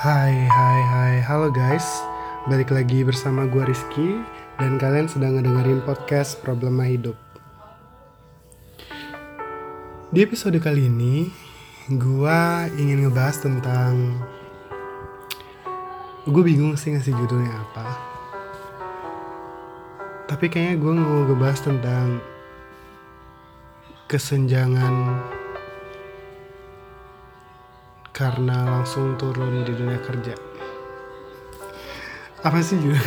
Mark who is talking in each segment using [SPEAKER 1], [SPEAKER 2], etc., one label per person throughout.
[SPEAKER 1] Hai hai hai. Halo guys. Balik lagi bersama gue Rizky Dan kalian sedang ngedengerin podcast Problema Hidup. Di episode kali ini Gue ingin ngebahas tentang Gue bingung sih ngasih judulnya apa. Tapi kayaknya gue mau ngebahas tentang Kesenjangan karena langsung turun di dunia kerja. Apa sih juga?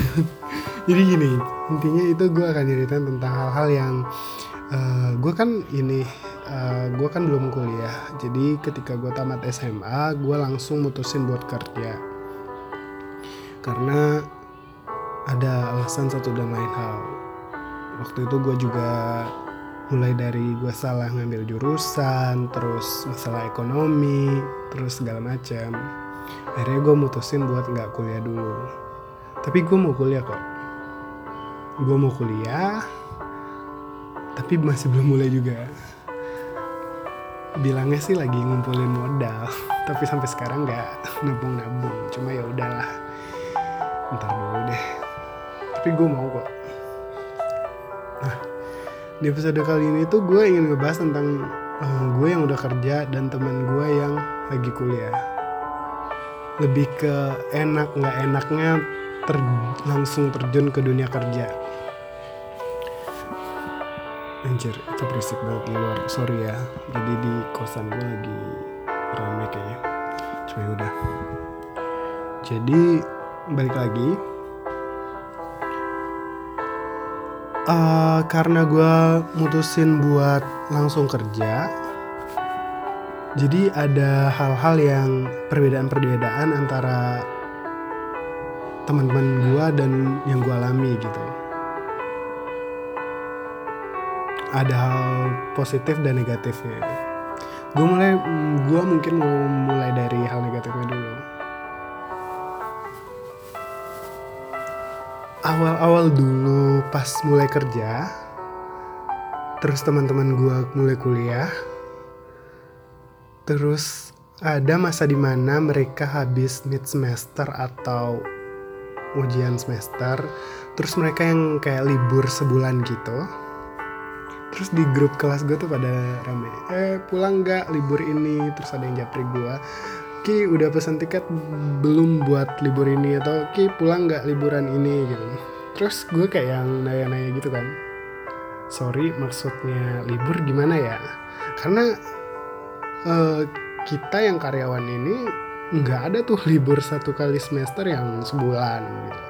[SPEAKER 1] Jadi gini, intinya itu gue akan ceritain tentang hal-hal yang uh, gue kan ini, uh, gue kan belum kuliah. Jadi ketika gue tamat SMA, gue langsung mutusin buat kerja. Karena ada alasan satu dan lain hal. Waktu itu gue juga mulai dari gue salah ngambil jurusan terus masalah ekonomi terus segala macam. Akhirnya gue mutusin buat nggak kuliah dulu. Tapi gue mau kuliah kok. Gue mau kuliah tapi masih belum mulai juga. Bilangnya sih lagi ngumpulin modal tapi sampai sekarang nggak nabung nabung cuma ya udahlah ntar dulu deh. Tapi gue mau kok di episode kali ini tuh gue ingin ngebahas tentang uh, gue yang udah kerja dan teman gue yang lagi kuliah. Lebih ke enak nggak enaknya ter langsung terjun ke dunia kerja. Anjir itu berisik banget di luar. Sorry ya jadi di kosan gue lagi rame kayaknya. Cuma udah jadi balik lagi uh, karena gue mutusin buat langsung kerja jadi ada hal-hal yang perbedaan-perbedaan antara teman-teman gue dan yang gue alami gitu. Ada hal positif dan negatifnya. Gue mulai gue mungkin mau mulai dari hal negatifnya dulu awal-awal dulu pas mulai kerja terus teman-teman gue mulai kuliah terus ada masa di mana mereka habis mid semester atau ujian semester terus mereka yang kayak libur sebulan gitu. Terus di grup kelas gue tuh pada rame eh pulang nggak libur ini? Terus ada yang japri gue Ki udah pesan tiket belum buat libur ini atau Ki pulang nggak liburan ini gitu. Terus gue kayak yang nanya-nanya gitu kan. Sorry maksudnya libur gimana ya? Karena uh, kita yang karyawan ini nggak ada tuh libur satu kali semester yang sebulan gitu.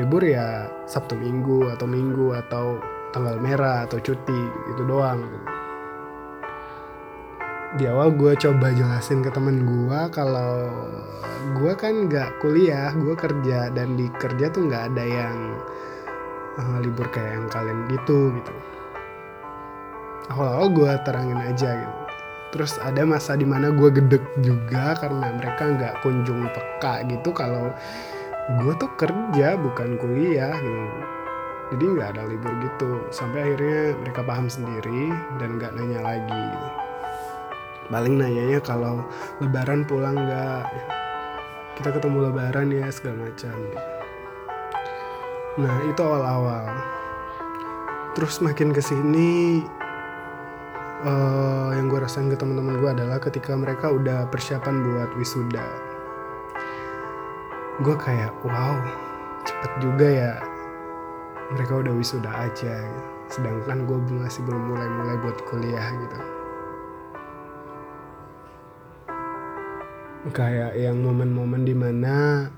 [SPEAKER 1] Libur ya sabtu minggu atau minggu atau tanggal merah atau cuti itu doang gitu di awal gue coba jelasin ke temen gue kalau gue kan nggak kuliah gue kerja dan di kerja tuh nggak ada yang uh, libur kayak yang kalian gitu gitu. Awal-awal gue terangin aja gitu. Terus ada masa di mana gue gedek juga karena mereka nggak kunjung peka gitu kalau gue tuh kerja bukan kuliah gitu. Jadi nggak ada libur gitu. Sampai akhirnya mereka paham sendiri dan nggak nanya lagi gitu paling nanyanya kalau lebaran pulang nggak? Kita ketemu lebaran ya segala macam. Nah itu awal-awal. Terus makin ke sini uh, yang gue rasain ke teman-teman gue adalah ketika mereka udah persiapan buat wisuda. Gue kayak wow cepet juga ya. Mereka udah wisuda aja. Sedangkan gue masih belum mulai-mulai buat kuliah gitu kayak yang momen-momen di mana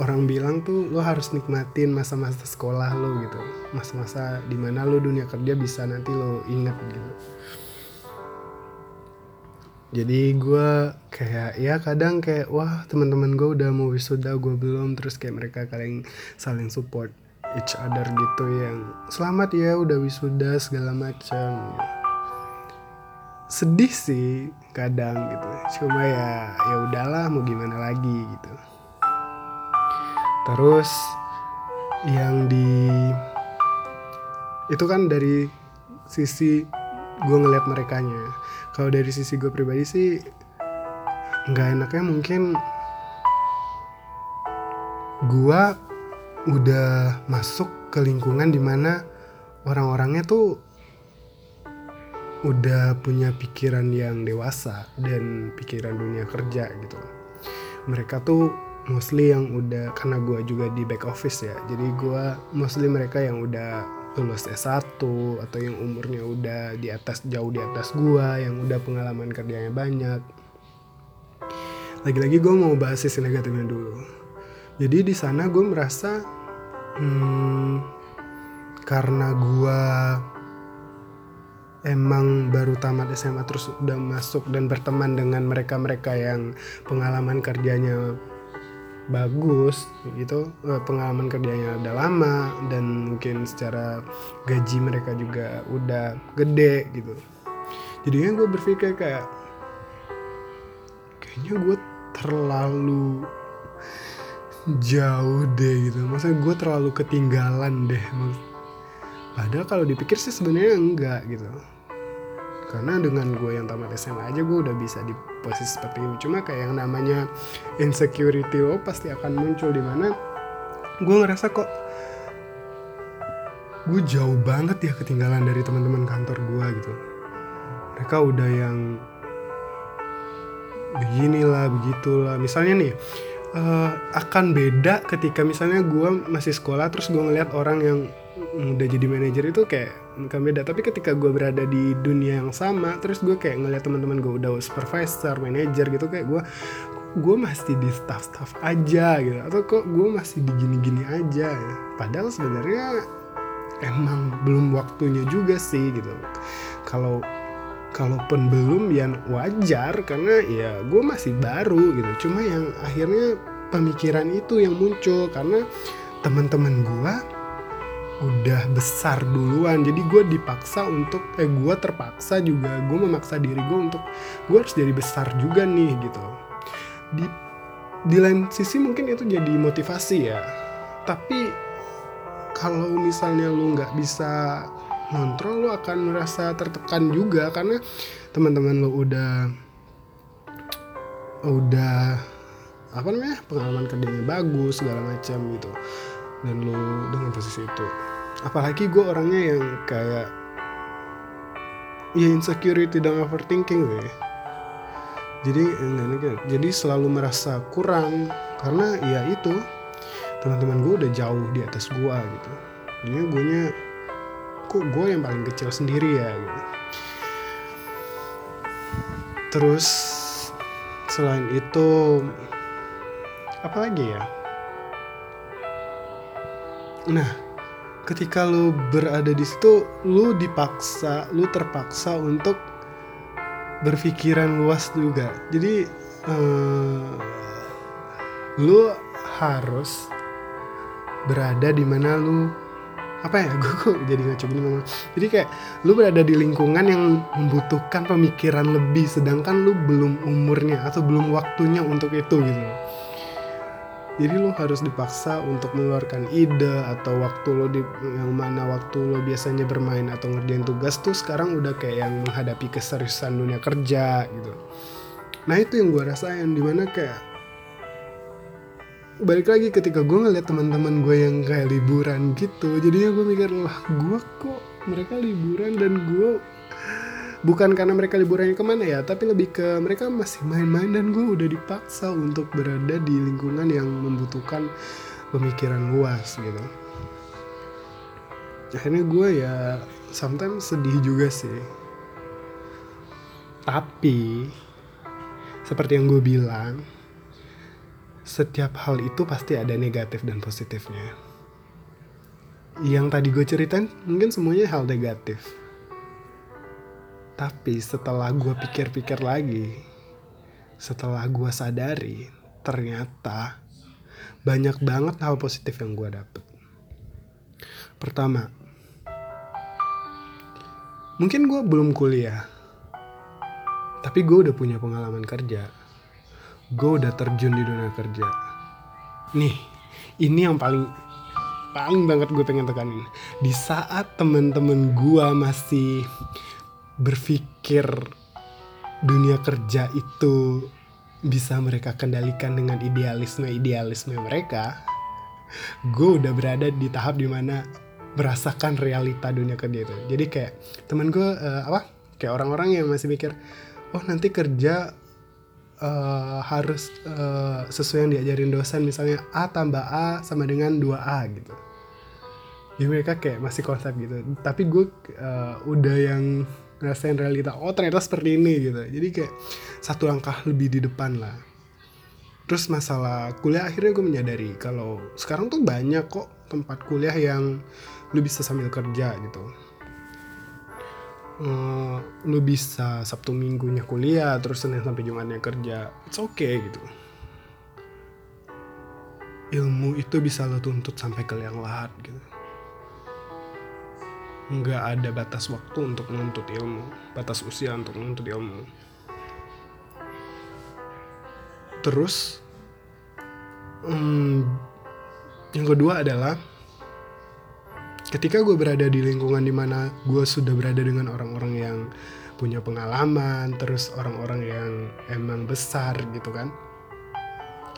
[SPEAKER 1] orang bilang tuh lo harus nikmatin masa-masa sekolah lo gitu. Masa-masa di mana lo dunia kerja bisa nanti lo inget gitu. Jadi gue kayak ya kadang kayak wah teman-teman gue udah mau wisuda gue belum. Terus kayak mereka kalian saling support each other gitu yang selamat ya udah wisuda segala macam gitu sedih sih kadang gitu. Cuma ya ya udahlah mau gimana lagi gitu. Terus yang di itu kan dari sisi gue ngeliat merekanya. Kalau dari sisi gue pribadi sih nggak enaknya mungkin gua udah masuk ke lingkungan di mana orang-orangnya tuh udah punya pikiran yang dewasa dan pikiran dunia kerja gitu. Mereka tuh mostly yang udah karena gue juga di back office ya jadi gue mostly mereka yang udah lulus S1 atau yang umurnya udah di atas jauh di atas gue yang udah pengalaman kerjanya banyak. Lagi-lagi gue mau bahas sisi negatifnya dulu. Jadi di sana gue merasa hmm, karena gue emang baru tamat SMA terus udah masuk dan berteman dengan mereka-mereka yang pengalaman kerjanya bagus gitu. Eh, pengalaman kerjanya udah lama dan mungkin secara gaji mereka juga udah gede gitu. Jadinya gue berpikir kayak kayaknya gue terlalu jauh deh gitu. Maksudnya gue terlalu ketinggalan deh padahal kalau dipikir sih sebenarnya enggak gitu. Karena dengan gue yang tamat SMA aja gue udah bisa di posisi seperti ini. Cuma kayak yang namanya insecurity lo pasti akan muncul di mana gue ngerasa kok gue jauh banget ya ketinggalan dari teman-teman kantor gue gitu. Mereka udah yang beginilah begitulah. Misalnya nih uh, akan beda ketika misalnya gue masih sekolah terus gue ngeliat orang yang udah jadi manajer itu kayak bukan beda. Tapi ketika gue berada di dunia yang sama terus gue kayak ngeliat teman-teman gue udah supervisor manajer gitu kayak gue gue masih di staff-staff aja gitu. Atau kok gue masih di gini-gini aja ya. padahal sebenarnya emang belum waktunya juga sih gitu. Kalau kalaupun belum ya wajar. Karena ya gue masih baru gitu. Cuma yang akhirnya pemikiran itu yang muncul. Karena teman-teman gue udah besar duluan. Jadi gue dipaksa untuk eh gue terpaksa juga gue memaksa diri gue untuk gue harus jadi besar juga nih gitu. Di di lain sisi mungkin itu jadi motivasi ya. Tapi kalau misalnya lu nggak bisa ngontrol lu akan merasa tertekan juga. Karena teman-teman lu udah udah apa namanya pengalaman kerjanya bagus segala macam gitu. Dan lu dengan posisi itu apalagi gue orangnya yang kayak ya insecurity dan overthinking gue jadi jadi selalu merasa kurang karena ya itu teman-teman gue udah jauh di atas gue gitu. Jadi gue nya kok gue yang paling kecil sendiri ya gitu. Terus selain itu apa lagi ya? Nah ketika lu berada di situ lu dipaksa lu terpaksa untuk berpikiran luas juga. Jadi uh, lu harus berada di mana lu apa ya gue kok jadi ngaco gini mama jadi kayak lu berada di lingkungan yang membutuhkan pemikiran lebih sedangkan lu belum umurnya atau belum waktunya untuk itu gitu jadi lo harus dipaksa untuk mengeluarkan ide atau waktu lo di yang mana waktu lo biasanya bermain atau ngerjain tugas tuh sekarang udah kayak yang menghadapi keseriusan dunia kerja gitu. Nah itu yang gue rasain di mana kayak balik lagi ketika gue ngeliat teman-teman gue yang kayak liburan gitu jadinya gue mikir lah gue kok mereka liburan dan gue bukan karena mereka liburannya ke mana ya tapi lebih ke mereka masih main-main dan gue udah dipaksa untuk berada di lingkungan yang membutuhkan pemikiran luas gitu. Akhirnya gue ya sometimes sedih juga sih. Tapi seperti yang gue bilang setiap hal itu pasti ada negatif dan positifnya. Yang tadi gue ceritain mungkin semuanya hal negatif tapi setelah gue pikir-pikir lagi, setelah gue sadari, ternyata banyak banget hal positif yang gue dapet. Pertama, mungkin gue belum kuliah, tapi gue udah punya pengalaman kerja. Gue udah terjun di dunia kerja. Nih, ini yang paling paling banget gue pengen tekanin. Di saat temen-temen gue masih berpikir dunia kerja itu bisa mereka kendalikan dengan idealisme-idealisme mereka, gue udah berada di tahap di mana merasakan realita dunia kerja itu. Jadi kayak temen gue uh, apa kayak orang-orang yang masih mikir oh nanti kerja uh, harus uh, sesuai yang diajarin dosen misalnya A tambah A sama dengan 2A gitu. Ya mereka kayak masih konsep gitu. Tapi gue uh, udah yang ngerasain realita oh ternyata seperti ini gitu. Jadi kayak satu langkah lebih di depan lah. Terus masalah kuliah akhirnya gue menyadari kalau sekarang tuh banyak kok tempat kuliah yang lu bisa sambil kerja gitu. Uh, lu bisa sabtu minggunya kuliah terus senin sampai jumatnya kerja it's okay gitu. Ilmu itu bisa lo tuntut sampai ke liang lahat gitu nggak ada batas waktu untuk menuntut ilmu. Batas usia untuk menuntut ilmu. Terus hmm, yang kedua adalah ketika gue berada di lingkungan di mana gue sudah berada dengan orang-orang yang punya pengalaman terus orang-orang yang emang besar gitu kan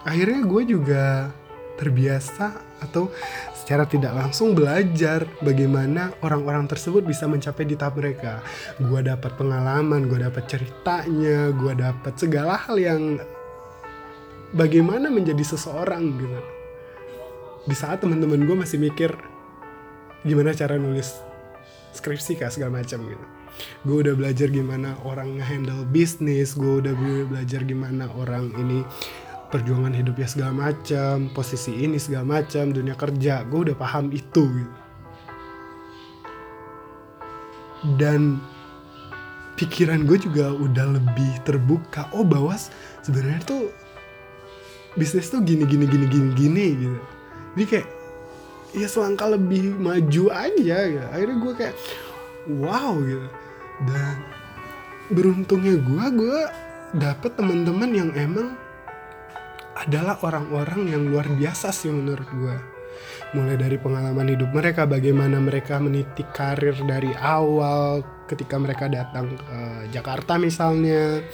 [SPEAKER 1] akhirnya gue juga terbiasa atau secara tidak langsung belajar bagaimana orang-orang tersebut bisa mencapai di tahap mereka. Gue dapat pengalaman, gue dapat ceritanya, gue dapat segala hal yang bagaimana menjadi seseorang gitu. Di saat teman-teman gue masih mikir gimana cara nulis skripsi kah segala macam gitu gue udah belajar gimana orang ngehandle bisnis gue udah belajar gimana orang ini perjuangan hidupnya segala macam posisi ini segala macam dunia kerja. Gue udah paham itu gitu. dan pikiran gue juga udah lebih terbuka. Oh bahwa sebenarnya tuh bisnis tuh gini gini gini gini gini gitu. Jadi kayak ya selangkah lebih maju aja gitu. Akhirnya gue kayak wow gitu. Dan beruntungnya gue gue dapet teman-teman yang emang adalah orang-orang yang luar biasa sih menurut gue mulai dari pengalaman hidup mereka bagaimana mereka meniti karir dari awal ketika mereka datang ke Jakarta misalnya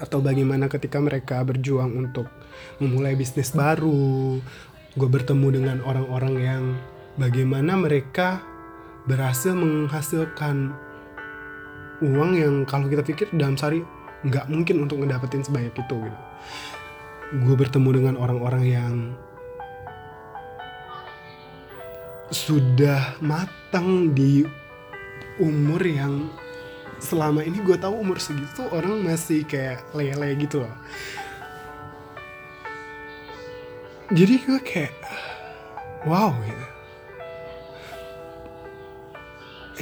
[SPEAKER 1] atau bagaimana ketika mereka berjuang untuk memulai bisnis baru gue bertemu dengan orang-orang yang bagaimana mereka berhasil menghasilkan uang yang kalau kita pikir dalam sehari nggak mungkin untuk ngedapetin sebanyak itu gitu. Gue bertemu dengan orang-orang yang sudah matang di umur yang selama ini gue tahu umur segitu orang masih kayak lele gitu loh jadi gue kayak wow gitu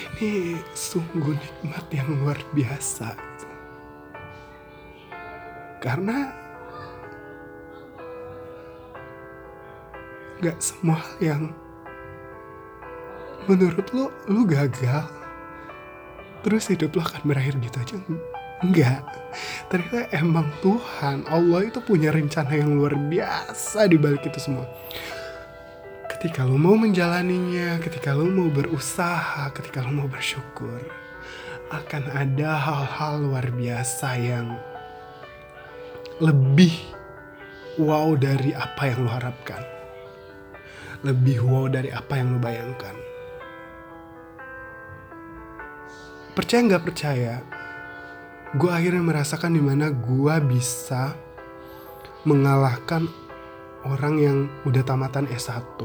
[SPEAKER 1] ini sungguh nikmat yang luar biasa gitu. karena gak semua yang menurut lo lo gagal terus hidup lo akan berakhir gitu aja Enggak. Ternyata emang Tuhan, Allah itu punya rencana yang luar biasa di balik itu semua. Ketika lo mau menjalaninya, ketika lo mau berusaha, ketika lo mau bersyukur, akan ada hal-hal luar biasa yang lebih wow dari apa yang lo harapkan. Lebih wow dari apa yang lo bayangkan. Percaya nggak percaya, gue akhirnya merasakan di mana gue bisa mengalahkan orang yang udah tamatan S1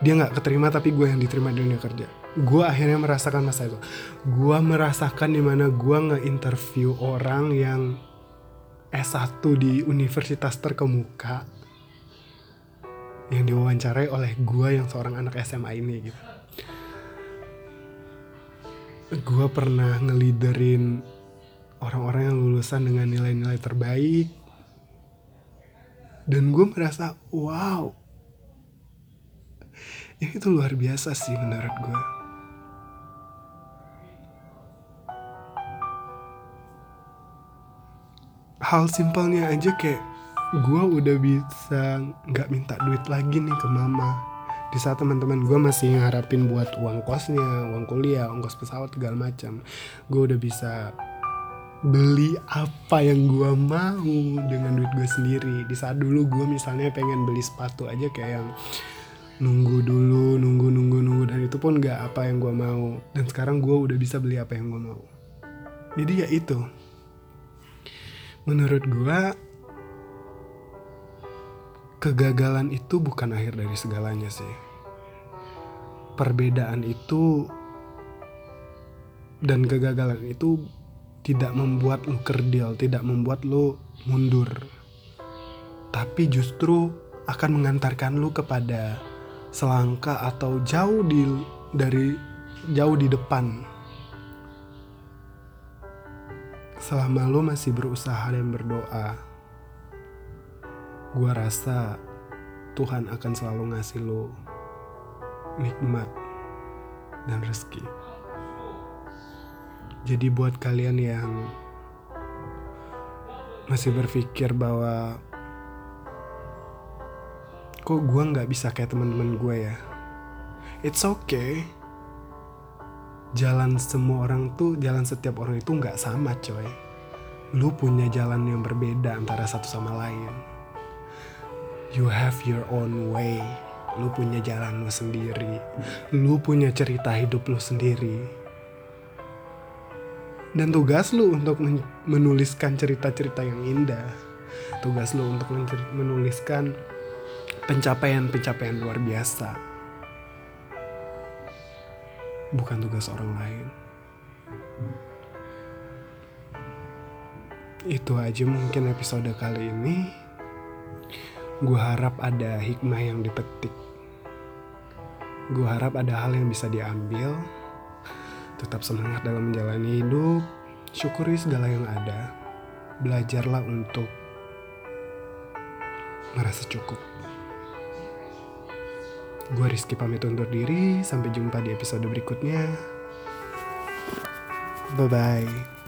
[SPEAKER 1] dia nggak keterima tapi gue yang diterima di dunia kerja. Gue akhirnya merasakan masa itu. Gue merasakan di mana gue nge-interview orang yang S1 di universitas terkemuka yang diwawancarai oleh gue yang seorang anak SMA ini gitu. Gue pernah ngeliderin orang-orang yang lulusan dengan nilai-nilai terbaik. Dan gue merasa wow. Ini tuh luar biasa sih menurut gue hal simpelnya aja kayak gue udah bisa nggak minta duit lagi nih ke mama. Di saat teman-teman gue masih ngarapin buat uang kosnya uang kuliah ongkos pesawat segala macam gue udah bisa beli apa yang gue mau dengan duit gue sendiri. Di saat dulu gue misalnya pengen beli sepatu aja kayak yang nunggu dulu nunggu nunggu nunggu dan itu pun gak apa yang gue mau. Dan sekarang gue udah bisa beli apa yang gue mau. Jadi ya itu. Menurut gue kegagalan itu bukan akhir dari segalanya sih perbedaan itu dan kegagalan itu tidak membuat lu kerdil, tidak membuat lu mundur. Tapi justru akan mengantarkan lu kepada selangkah atau jauh di dari jauh di depan. Selama lu masih berusaha dan berdoa, gua rasa Tuhan akan selalu ngasih lu nikmat dan rezeki. Jadi buat kalian yang masih berpikir bahwa kok gue nggak bisa kayak teman-teman gue ya, it's okay. Jalan semua orang tuh, jalan setiap orang itu nggak sama coy. Lu punya jalan yang berbeda antara satu sama lain. You have your own way. Lu punya jalan lu sendiri. Lu punya cerita hidup lu sendiri. Dan tugas lu untuk menuliskan cerita-cerita yang indah. Tugas lu untuk menuliskan pencapaian-pencapaian luar biasa. Bukan tugas orang lain. Itu aja mungkin episode kali ini gue harap ada hikmah yang dipetik gue harap ada hal yang bisa diambil Tetap semangat dalam menjalani hidup, syukuri segala yang ada. Belajarlah untuk merasa cukup. Gue Rizky pamit undur diri, sampai jumpa di episode berikutnya. Bye-bye.